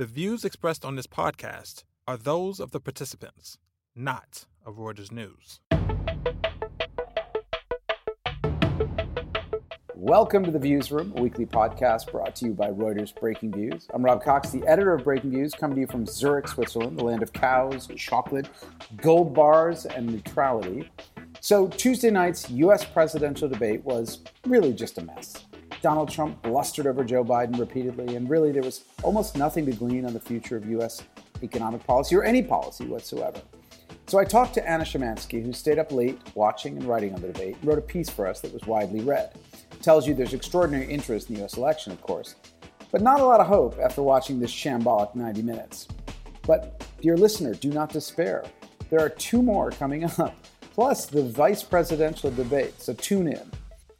The views expressed on this podcast are those of the participants, not of Reuters News. Welcome to the Views Room, a weekly podcast brought to you by Reuters Breaking Views. I'm Rob Cox, the editor of Breaking Views, coming to you from Zurich, Switzerland, the land of cows, chocolate, gold bars, and neutrality. So, Tuesday night's U.S. presidential debate was really just a mess. Donald Trump blustered over Joe Biden repeatedly, and really there was almost nothing to glean on the future of U.S. economic policy or any policy whatsoever. So I talked to Anna Szymanski, who stayed up late watching and writing on the debate, and wrote a piece for us that was widely read. It tells you there's extraordinary interest in the U.S. election, of course, but not a lot of hope after watching this shambolic 90 minutes. But, dear listener, do not despair. There are two more coming up, plus the vice presidential debate, so tune in.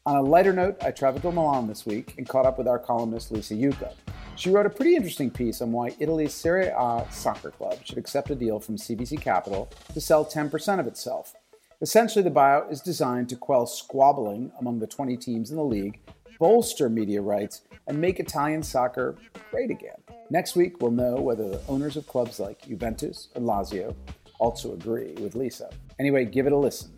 On a lighter note, I traveled to Milan this week and caught up with our columnist Lisa Jucca. She wrote a pretty interesting piece on why Italy's Serie A soccer club should accept a deal from CVC Capital to sell 10% of itself. Essentially, the buyout is designed to quell squabbling among the 20 teams in the league, bolster media rights, and make Italian soccer great again. Next week, we'll know whether the owners of clubs like Juventus and Lazio also agree with Lisa. Anyway, give it a listen.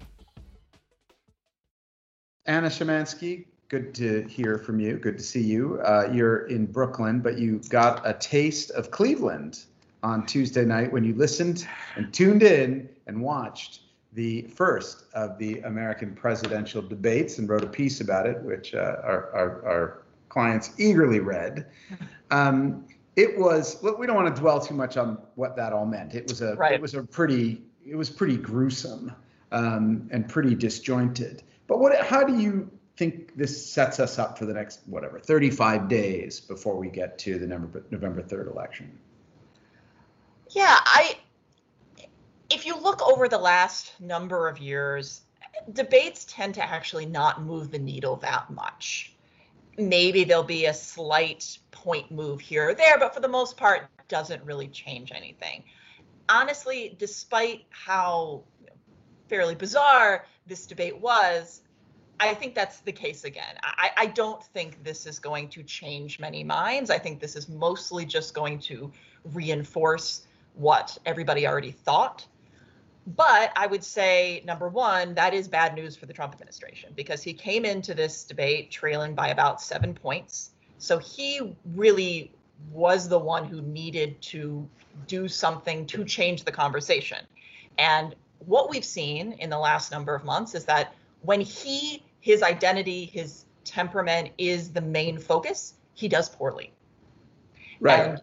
Anna Szymanski, good to hear from you. Good to see you. Uh, you're in Brooklyn, but you got a taste of Cleveland on Tuesday night when you listened and tuned in and watched the first of the American presidential debates and wrote a piece about it, which uh, our, our, our, clients eagerly read. Um, it was. We don't want to dwell too much on what that all meant. It was a. Right. It was a pretty. It was pretty gruesome um, and pretty disjointed. But what? How do you think this sets us up for the next whatever 35 days before we get to the November November 3rd election? Yeah, I. If you look over the last number of years, debates tend to actually not move the needle that much. Maybe there'll be a slight point move here or there, but for the most part, doesn't really change anything. Honestly, despite how fairly bizarre this debate was, I think that's the case again. I, I, don't think this is going to change many minds. I think this is mostly just going to reinforce what everybody already thought. But I would say, number one, that is bad news for the Trump administration because he came into this debate trailing by about seven points. So he really was the one who needed to do something to change the conversation. And what we've seen in the last number of months is that when he his identity his temperament is the main focus he does poorly. Right. And,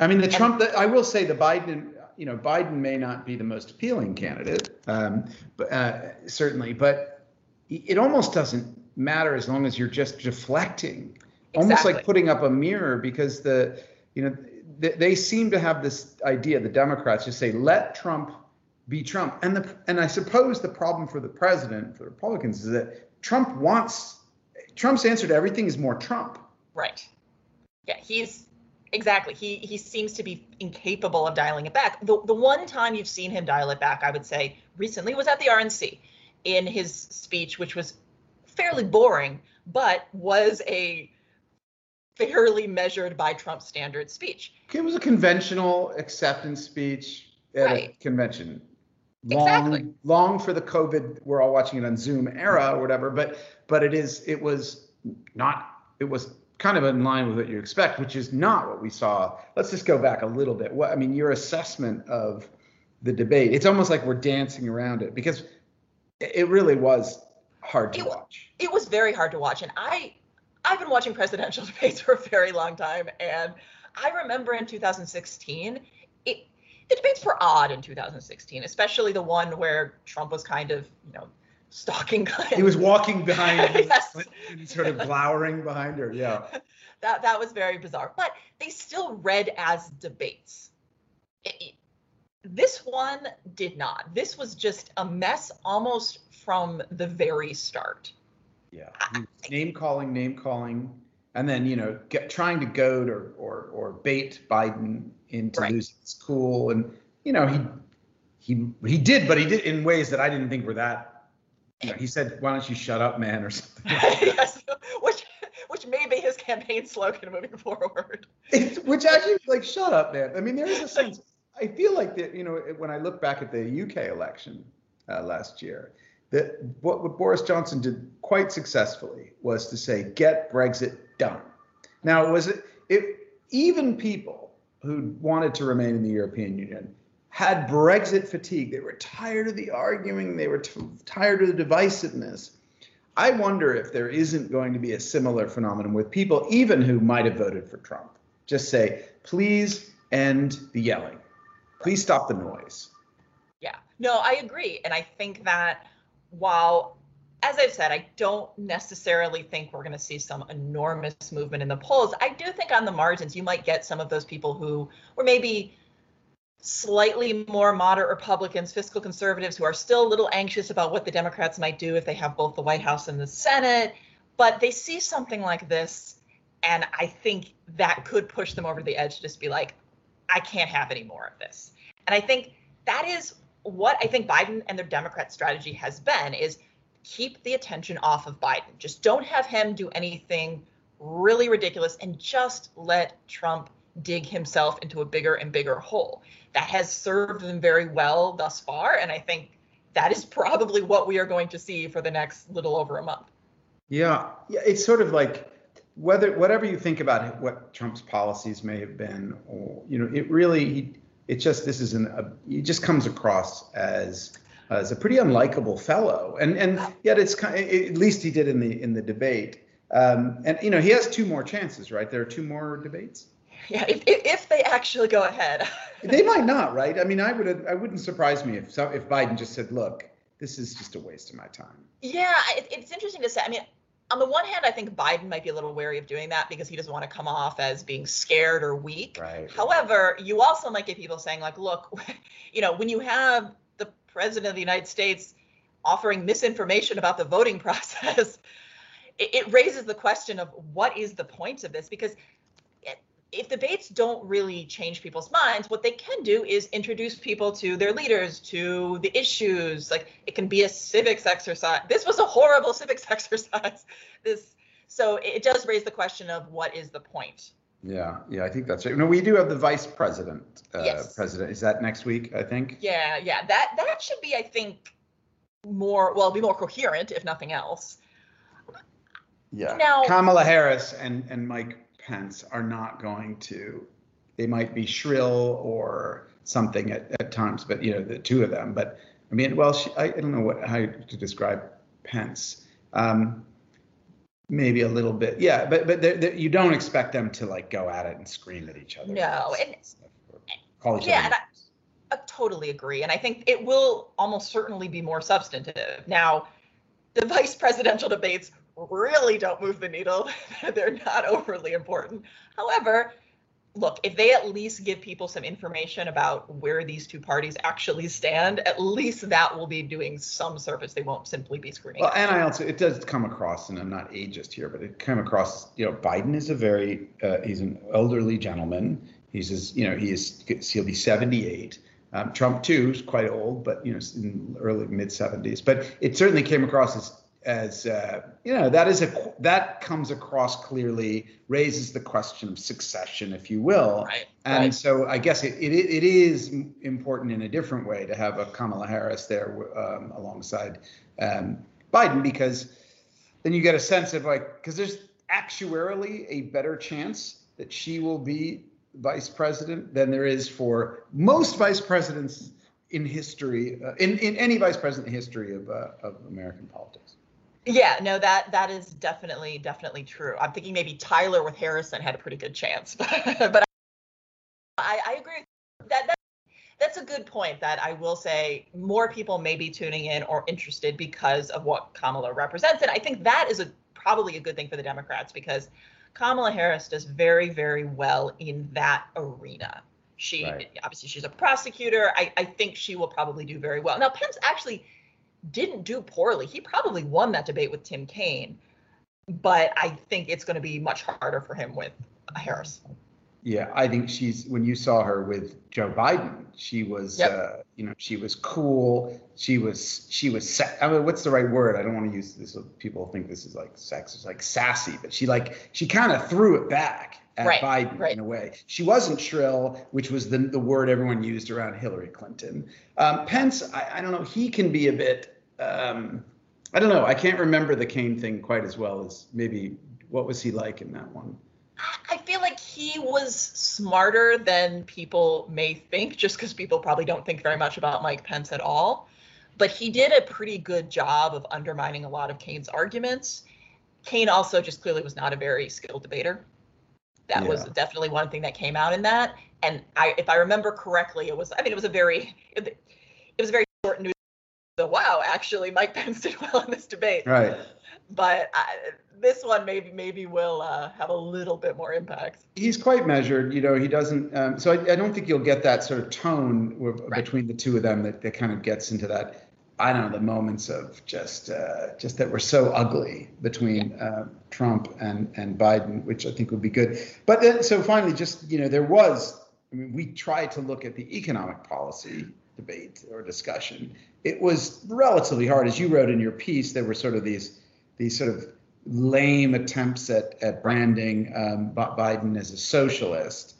i mean the trump the, i will say the biden you know biden may not be the most appealing candidate um, but uh, certainly but it almost doesn't matter as long as you're just deflecting. Exactly. almost like putting up a mirror because the you know they, they seem to have this idea the democrats just say let trump be Trump. And the and I suppose the problem for the president, for the Republicans, is that Trump wants Trump's answer to everything is more Trump. Right. Yeah, he's exactly. He he seems to be incapable of dialing it back. The the one time you've seen him dial it back, I would say, recently was at the RNC in his speech, which was fairly boring, but was a fairly measured by Trump standard speech. It was a conventional acceptance speech at right. a convention long exactly. long for the covid we're all watching it on zoom era or whatever but but it is it was not it was kind of in line with what you expect which is not what we saw. Let's just go back a little bit. What i mean your assessment of the debate it's almost like we're dancing around it because it really was hard to it, watch. it was very hard to watch and i i've been watching presidential debates for a very long time and i remember in 2016 it the debates were odd in 2016, especially the one where Trump was kind of, you know, stalking Clinton. He was walking behind yes. and sort of glowering behind her. Yeah. That that was very bizarre. But they still read as debates. It, this one did not. This was just a mess almost from the very start. Yeah. Name calling, name calling, and then, you know, get, trying to goad or, or, or bait Biden into right. losing his cool. And you know, he he he did, but he did in ways that I didn't think were that. You know, he said, "Why don't you shut up, man?" or something. yes, which which may be his campaign slogan moving forward. It's, which actually, like, shut up, man. I mean, there is a sense. I feel like that, you know, when I look back at the UK election uh, last year, that what, what Boris Johnson did quite successfully was to say, "Get Brexit done." Now, was it, it even people who wanted to remain in the European Union had Brexit fatigue. They were tired of the arguing. They were t- tired of the divisiveness. I wonder if there isn't going to be a similar phenomenon with people, even who might have voted for Trump. Just say, please end the yelling. Please stop the noise. Yeah, no, I agree. And I think that while, as I've said, I don't necessarily think we're going to see some enormous movement in the polls, I do think on the margins, you might get some of those people who were maybe slightly more moderate Republicans, fiscal conservatives who are still a little anxious about what the Democrats might do if they have both the White House and the Senate. But they see something like this, and I think that could push them over the edge to just be like, I can't have any more of this. And I think that is what I think Biden and the Democrat strategy has been is keep the attention off of Biden. Just don't have him do anything really ridiculous and just let Trump dig himself into a bigger and bigger hole that has served them very well thus far. And I think that is probably what we are going to see for the next little over a month. Yeah, yeah, it's sort of like whether whatever you think about what Trump's policies may have been, or you know, it really, it just this is an, he just comes across as as a pretty unlikable fellow, and and yet it's kind, of, at least he did in the in the debate, um, and you know, he has two more chances, right? There are two more debates. Yeah, if, if they actually go ahead. they might not, right? I mean, I would I wouldn't surprise me if so, if Biden just said, "Look, this is just a waste of my time." Yeah, it, it's interesting to say. I mean, on the one hand, I think Biden might be a little wary of doing that because he doesn't want to come off as being scared or weak. Right. However, you also might get people saying, like, look, you know, when you have president of the United States offering misinformation about the voting process, it, it raises the question of what is the point of this? Because if debates don't really change people's minds, what they can do is introduce people to their leaders, to the issues. Like it can be a civics exercise. This was a horrible civics exercise. This so it does raise the question of what is the point. Yeah, yeah, I think that's right. No, we do have the vice president. Uh, yes. President is that next week? I think. Yeah, yeah. That that should be, I think, more well, be more coherent if nothing else. Yeah. Now, Kamala Harris and and Mike Pence are not going to. They might be shrill or something at, at times, but you know the two of them. But I mean, well, she, I, I don't know what how to describe Pence. Um, maybe a little bit, yeah. But but they're, they're, you don't expect them to like go at it and scream at each other. No, and, call each yeah, other. I, I totally agree, and I think it will almost certainly be more substantive. Now, the vice presidential debates really don't move the needle. They're not overly important. However, look, if they at least give people some information about where these two parties actually stand, at least that will be doing some service. They won't simply be screaming. Well, and I also it does come across, and I'm not ageist here, but it came across. You know, Biden is a very uh, he's an elderly gentleman. He's as you know he is he'll be 78. Um, Trump too is quite old, but you know in early mid 70s. But it certainly came across as as uh, you know that is a that comes across clearly raises the question of succession if you will right, and right. so i guess it, it, it is important in a different way to have a kamala harris there um, alongside um, biden because then you get a sense of like because there's actuarially a better chance that she will be vice president than there is for most vice presidents in history uh, in, in any vice president history of, uh, of american politics yeah, no, that that is definitely definitely true. I'm thinking maybe Tyler with Harrison had a pretty good chance, but but I, I agree that that that's a good point. That I will say more people may be tuning in or interested because of what Kamala represents, and I think that is a probably a good thing for the Democrats because Kamala Harris does very very well in that arena. She Right. obviously she's a prosecutor. I, I think she will probably do very well. Now Pence actually didn't do poorly. He probably won that debate with Tim Kaine, but I think it's going to be much harder for him with Harris. Yeah, I think she's when you saw her with Joe Biden, she was Yep. uh, you know, she was cool. She was she was sa- I mean, what's the right word? I don't want to use this people think this is like sex, it's like sassy, but she like she kind of threw it back at Right, Biden right. in a way. She wasn't shrill, which was the the word everyone used around Hillary Clinton. Um, Pence, I, I don't know, he can be a bit um, I don't know. I can't remember the Kaine thing quite as well as maybe what was he like in that one? I feel like he was smarter than people may think, just because people probably don't think very much about Mike Pence at all. But he did a pretty good job of undermining a lot of Kaine's arguments. Kane also just clearly was not a very skilled debater. That was definitely one thing that came out in that. And I, if I remember correctly, it was I mean it was a very it, was a very. So wow, actually, Mike Pence did well in this debate Right. but I, this one maybe maybe will uh, have a little bit more impact. He's quite measured, you know. He doesn't. Um, so I, I don't think you'll get that sort of tone with, Right. between the two of them that, that kind of gets into that. I don't know the moments of just uh, just that were so ugly between uh, Trump and and Biden, which I think would be good. But then, so finally, just you know, there was. I mean, we tried to look at the economic policy debate or discussion. It was relatively hard, as you wrote in your piece. There were sort of these these sort of lame attempts at, at branding um, Biden as a socialist.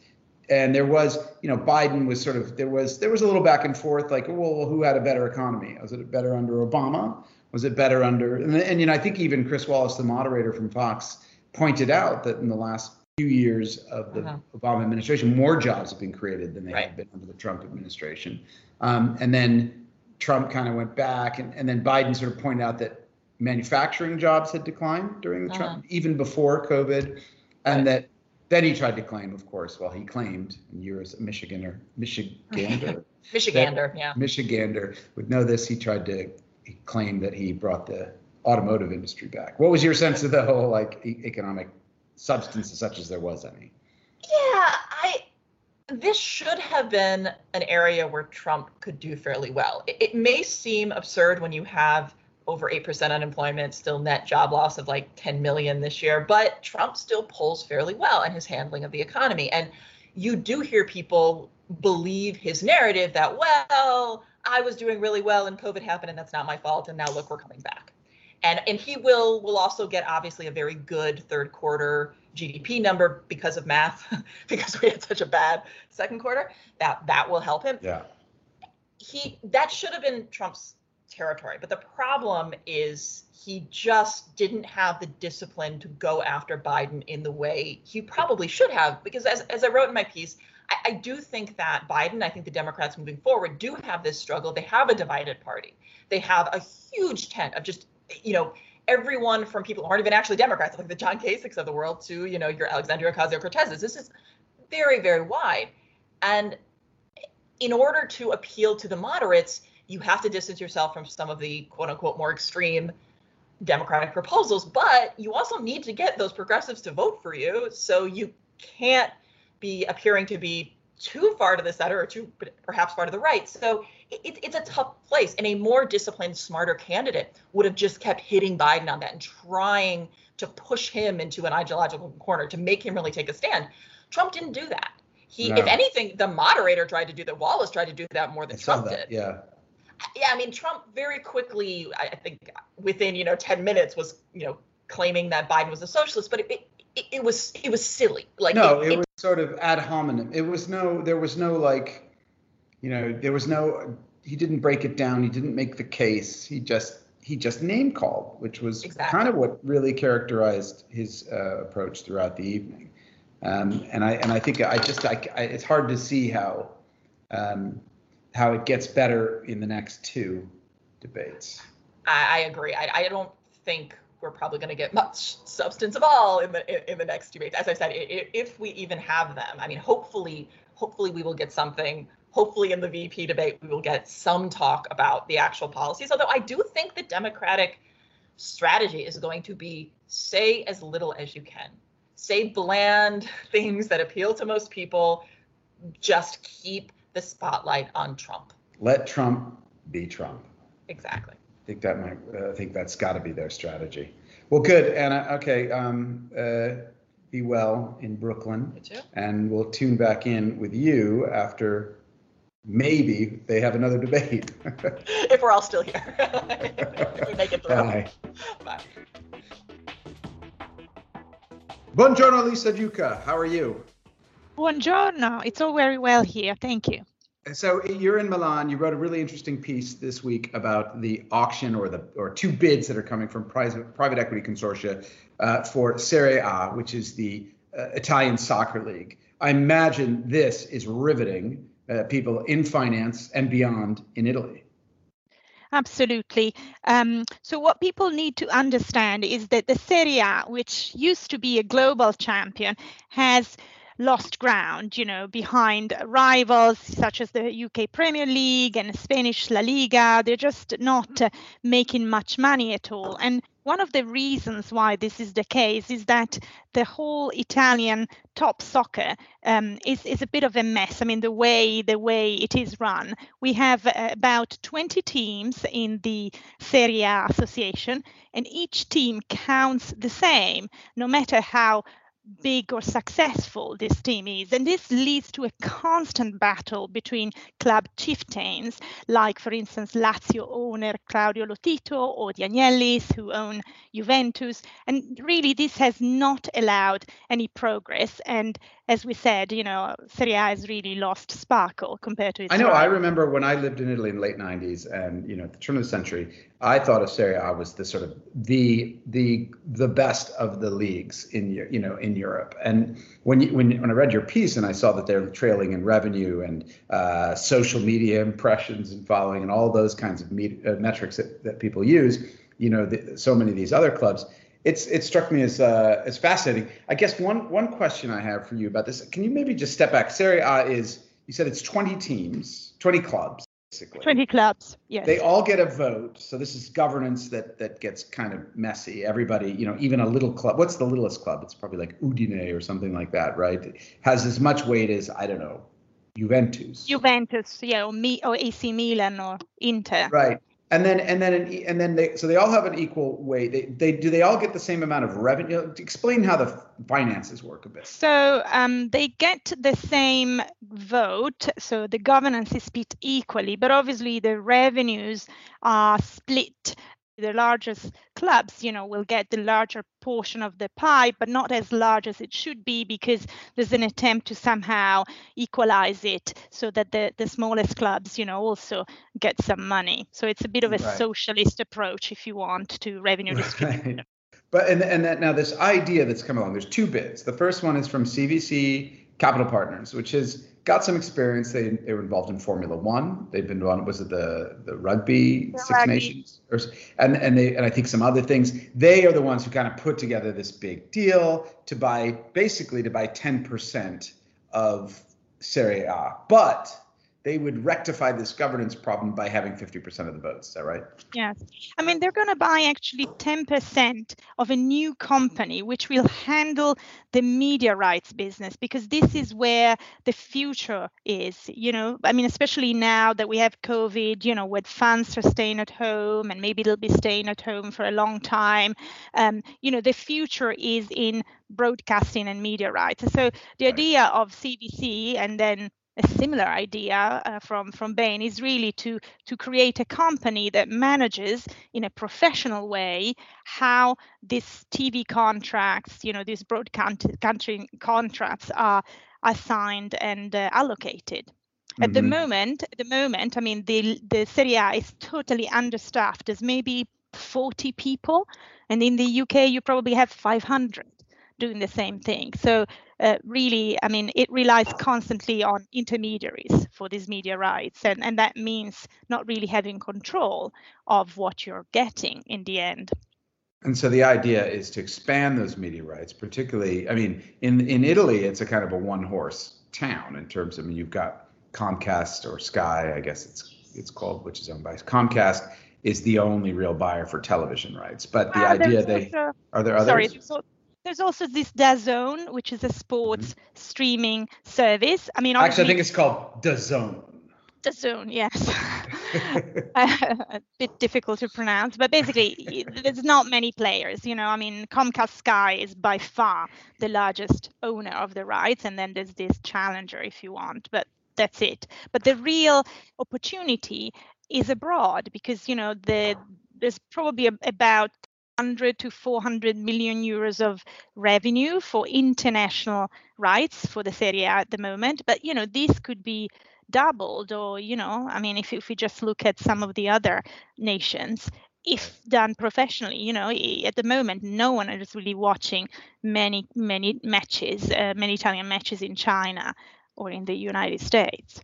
And there was, you know, Biden was sort of there was there was a little back and forth, like, well, who had a better economy? Was it better under Obama? Was it better under? And, and you know, I think even Chris Wallace, the moderator from Fox, pointed out that in the last few years of the Uh-huh. Obama administration, more jobs have been created than they Right. have been under the Trump administration. Um, and then Trump kind of went back, and, and then Biden sort of pointed out that manufacturing jobs had declined during the Trump, even before COVID, and Right. that then he tried to claim, of course, well, he claimed, and you're a Michiganer, Michigander, Michigander, yeah. Michigander would know this. He tried to he claimed that he brought the automotive industry back. What was your sense of the whole like e- economic substance, such as there was any? Yeah, I this should have been an area where Trump could do fairly well. It, it may seem absurd when you have over 8% unemployment, still net job loss of like 10 million this year, but Trump still pulls fairly well in his handling of the economy. And you do hear people believe his narrative that, well, I was doing really well and COVID happened and that's not my fault. And now look, we're coming back. And, and he will will also get obviously a very good third quarter GDP number because of math, because we had such a bad second quarter. That that will help him Yeah. he that should have been Trump's territory. But the problem is he just didn't have the discipline to go after Biden in the way he probably should have. Because as, as I wrote in my piece, I, I do think that Biden, I think the Democrats moving forward do have this struggle. They have a divided party. They have a huge tent of just, you know, everyone from people who aren't even actually Democrats, like the John Kasichs of the world, to, you know, your Alexandria Ocasio Cortez's. This is very, very wide. And in order to appeal to the moderates, you have to distance yourself from some of the quote unquote more extreme Democratic proposals, but you also need to get those progressives to vote for you. So you can't be appearing to be too far to the center or too perhaps far to the right. So it, it's a tough place. And a more disciplined, smarter candidate would have just kept hitting Biden on that and trying to push him into an ideological corner to make him really take a stand. Trump didn't do that. He, No. if anything, the moderator tried to do that. Wallace tried to do that more than saw Trump did. Yeah. Yeah, I mean, Trump very quickly, I I think within you know ten minutes, was you know claiming that Biden was a socialist, but it it, it was it was silly. Like no, it, was sort of ad hominem. It was no, there was no like, you know, there was no. He didn't break it down. He didn't make the case. He just he just name called, which was Exactly. kind of what really characterized his uh, approach throughout the evening. Um, and I and I think I just I, I it's hard to see how um, how it gets better in the next two debates. I, I agree. I, I don't think we're probably going to get much substance of all in the in, in the next debate. As I said, if we even have them, I mean, hopefully, hopefully we will get something. Hopefully, in the VP debate, we will get some talk about the actual policies. Although I do think the Democratic strategy is going to be say as little as you can, say bland things that appeal to most people. Just keep the spotlight on Trump. Let Trump be Trump. Exactly. I think that might. Uh, I think that's got to be their strategy. Well, good, Anna. Okay. Um, uh, Be well in Brooklyn. You too. And we'll tune back in with you after maybe they have another debate. if we're all still here. if we make it through. Bye. Bye. Buongiorno, Lisa Jucca. How are you? Buongiorno. It's all very well here. Thank you. So you're in Milan. You wrote a really interesting piece this week about the auction or the or two bids that are coming from private private equity consortia uh, for Serie A, which is the uh, Italian soccer league. I imagine this is riveting uh, people in finance and beyond in Italy. Absolutely. Um, so, what people need to understand is that the Serie A, which used to be a global champion, has lost ground, you know, behind rivals such as the UK Premier League and Spanish La Liga. They're just not uh, making much money at all. And one of the reasons why this is the case is that the whole Italian top soccer um, is is a bit of a mess. I mean, the way the way it is run, we have uh, about 20 teams in the Serie A association, and each team counts the same, no matter how big or successful this team is. And this leads to a constant battle between club chieftains, like, for instance, Lazio owner Claudio Lotito or the Agnellis, who own Juventus. And really, this has not allowed any progress. And as we said, you know, Serie A has really lost sparkle compared to its I know. I remember when I lived in Italy in the late '90s, and you know, at the turn of the century, I thought of Serie A was the sort of the the the best of the leagues in you know in Europe. And when you, when when I read your piece and I saw that they're trailing in revenue and uh, social media impressions and following and all those kinds of me- uh, metrics that, that people use, you know, the, so many of these other clubs. It's it struck me as uh, as fascinating. I guess one one question I have for you about this. Can you maybe just step back? Serie A is you said it's 20 teams, 20 clubs basically. 20 clubs, yes. They all get a vote. So this is governance that that gets kind of messy. Everybody, you know, even a little club. What's the littlest club? It's probably like Udine or something like that, right? Has as much weight as I don't know, Juventus. Juventus, yeah, or, me or AC Milan or Inter. Right. And then and then an, and then they so they all have an equal weight. They they do they all get the same amount of revenue? Explain how the finances work a bit. So um, they get the same vote, so the governance is split equally, but obviously the revenues are split. The largest clubs, you know, will get the larger portion of the pie, but not as large as it should be because there's an attempt to somehow equalize it so that the, the smallest clubs, you know, also get some money. So it's a bit of a Right. socialist approach, if you want, to revenue distribution. Right. But and and that, now this idea that's come along. There's two bids. The first one is from CVC Capital Partners, which has got some experience. They they were involved in Formula One. They've been on was it the the rugby The Six rugby. Nations or and and they and I think some other things. They are the ones who kind of put together this big deal to buy basically to buy 10% of Serie A. But they would rectify this governance problem by having 50% of the votes. Is that right? Yes. I mean, they're going to buy actually 10% of a new company which will handle the media rights business because this is where the future is. You know, I mean, especially now that we have COVID, you know, with fans are staying at home and maybe they'll be staying at home for a long time. Um, you know, the future is in broadcasting and media rights. So the Right. idea of CVC and then a similar idea uh, from from Bain is really to to create a company that manages in a professional way how these TV contracts, you know, these broadcasting contracts are assigned and uh, allocated. At the Mhm. moment, at the moment, I mean, the the Serie A is totally understaffed. There's maybe 40 people, and in the UK, you probably have 500 doing the same thing. So uh, really, I mean, it relies constantly on intermediaries for these media rights, and, and that means not really having control of what you're getting in the end. And so the idea is to expand those media rights, particularly, I mean, in, in Italy, it's a kind of a one horse town in terms of, I mean, you've got Comcast or Sky, I guess it's it's called, which is owned by Comcast, is the only real buyer for television rights. But the Uh, idea they also- are there others? sorry, there's, there's also this DAZN, which is a sports mm-hmm. streaming service. I mean, Actually, I think it's called DAZN. DAZN, yes. a bit difficult to pronounce, but basically, there's not many players. You know, I mean, Comcast Sky is by far the largest owner of the rights, and then there's this challenger, if you want, but that's it. But the real opportunity is abroad because you know the there's probably about 100 to 400 million euros of revenue for international rights for the Serie A at the moment. But you know, this could be doubled, or you know, I mean, if if we just look at some of the other nations, if done professionally, you know, at the moment, no one is really watching many many matches, uh, many Italian matches in China or in the United States.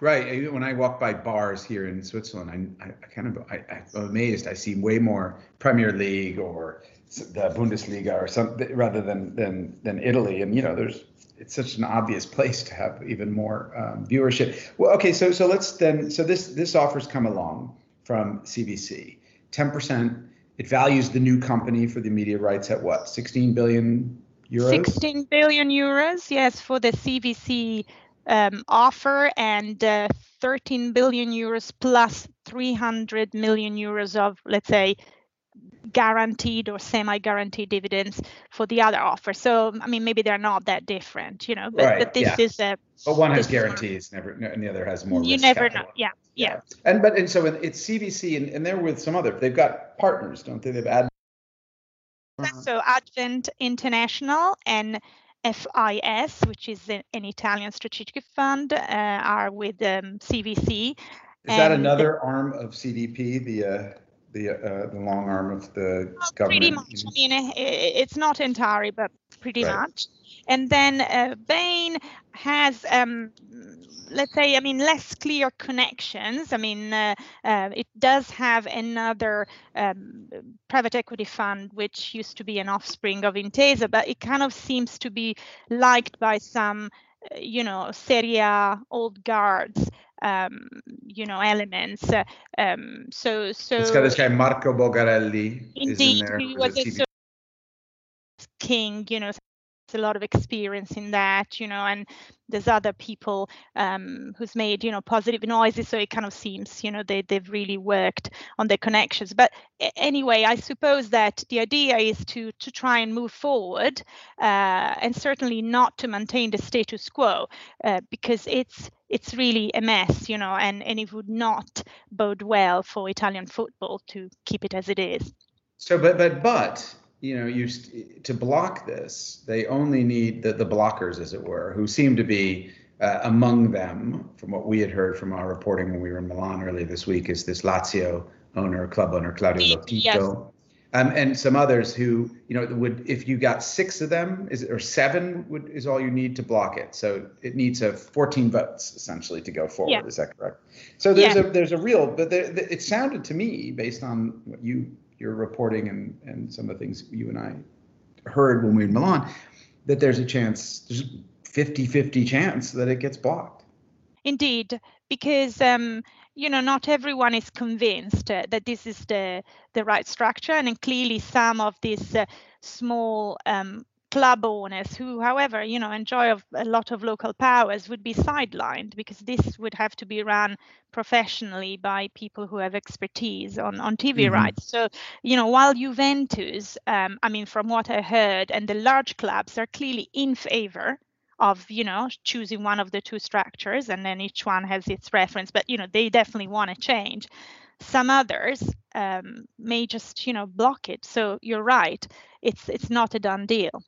Right. When I walk by bars here in Switzerland, I, I, kind of I, am amazed. I see way more Premier League or the Bundesliga or something rather than than than Italy. And you know, there's it's such an obvious place to have even more um, viewership. Well, okay. So so let's then. So this this offers come along from CVC. Ten percent. It values the new company for the media rights at what? 16 billion euros. 16 billion euros. Yes, for the CVC um, offer and uh, 13 billion euros plus 300 million euros of, let's say, guaranteed or semi-guaranteed dividends for the other offer. So, I mean, maybe they're not that different, you know. But, right, but this yeah. is a. But one has guarantees, never, and the other has more. You never capital. know. Yeah, yeah, yeah. And but and so it's CVC, and, and they're with some other. They've got partners, don't they? They've had. So Advent International and FIS, which is an Italian strategic fund, uh, are with um, CVC. Is that another arm of CDP, the uh, the uh, the long arm of the well, government? Pretty much. I mean, it's not entirely, but pretty right. much. And then uh, Bain has um, let's say, I mean, less clear connections. I mean, uh, uh, it does have another um, private equity fund, which used to be an offspring of Intesa, but it kind of seems to be liked by some, uh, you know, Serie old guards. Um, you know, elements. Um, so, so it's got this guy Marco Bogarelli. Indeed, is in there he was a king. You know, a lot of experience in that, you know, and there's other people um, who's made, you know, positive noises. So it kind of seems, you know, they, they've really worked on their connections. But anyway, I suppose that the idea is to to try and move forward uh, and certainly not to maintain the status quo uh, because it's it's really a mess, you know, and, and it would not bode well for Italian football to keep it as it is. So, but, but, but you know, you to block this, they only need the, the blockers, as it were, who seem to be uh, among them, from what we had heard from our reporting when we were in Milan earlier this week, is this Lazio owner, club owner Claudio Lotito, yes. um, and some others who, you know, would if you got six of them, is or seven would is all you need to block it. So it needs a 14 votes essentially to go forward. Yeah. Is that correct? So there's yeah. a there's a real, but there, it sounded to me based on what you your reporting and, and some of the things you and I heard when we were in Milan, that there's a chance, there's a 50 50 chance that it gets blocked. Indeed, because um, you know not everyone is convinced uh, that this is the the right structure, and clearly some of these uh, small um, club owners who however you know enjoy a lot of local powers would be sidelined because this would have to be run professionally by people who have expertise on, on tv mm-hmm. rights. So you know while juventus um, i mean from what i heard and the large clubs are clearly in favor of you know choosing one of the two structures and then each one has its reference but you know they definitely want to change. Some others um, may just you know block it. So you're right. It's it's not a done deal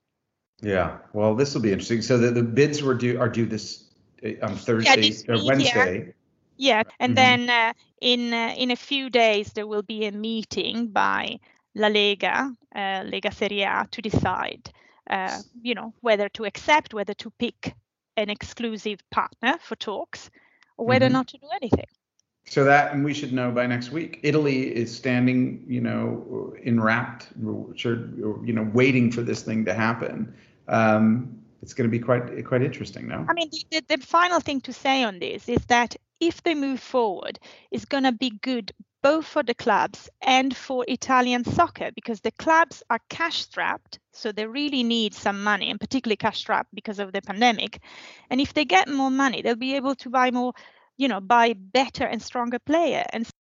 yeah. Well, this will be interesting. So the, the bids were due are due this uh, on Thursday yeah, or Wednesday. Yeah, and mm-hmm. then uh, in uh, in a few days there will be a meeting by La Lega, uh, Lega Serie A, to decide, uh, you know, whether to accept, whether to pick an exclusive partner for talks, or whether mm-hmm. not to do anything. So that, and we should know by next week. Italy is standing, you know, enwrapped, you know, waiting for this thing to happen um, it's going to be quite quite interesting now. I mean, the, the final thing to say on this is that if they move forward, it's going to be good both for the clubs and for Italian soccer because the clubs are cash strapped, so they really need some money, and particularly cash strapped because of the pandemic. And if they get more money, they'll be able to buy more you know, buy better and stronger player. And so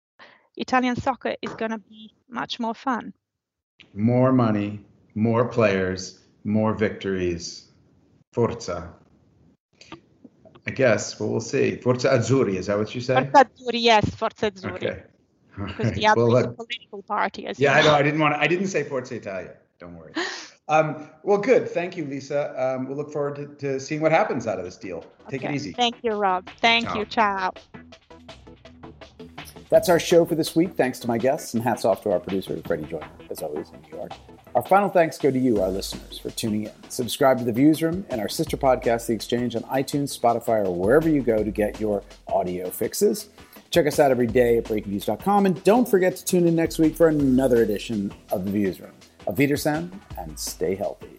Italian soccer is going to be much more fun. More money, more players, more victories. Forza. I guess, but we'll see. Forza Azzurri, is that what you say? Forza Azzurri, yes, Forza Azzurri. Okay. Because the other well, is a political party, as yeah, I know. I didn't want. To, I didn't say Forza Italia. Don't worry. Um, well, good. Thank you, Lisa. Um, we'll look forward to, to seeing what happens out of this deal. Take Okay. it easy. Thank you, Rob. Thank Ciao. you. Ciao. That's our show for this week. Thanks to my guests, and hats off to our producer, Freddie Joyner, as always, in New York. Our final thanks go to you, our listeners, for tuning in. Subscribe to The Views Room and our sister podcast, The Exchange, on iTunes, Spotify, or wherever you go to get your audio fixes. Check us out every day at breakingviews.com, and don't forget to tune in next week for another edition of The Views Room. Auf Wiedersehen, and stay healthy.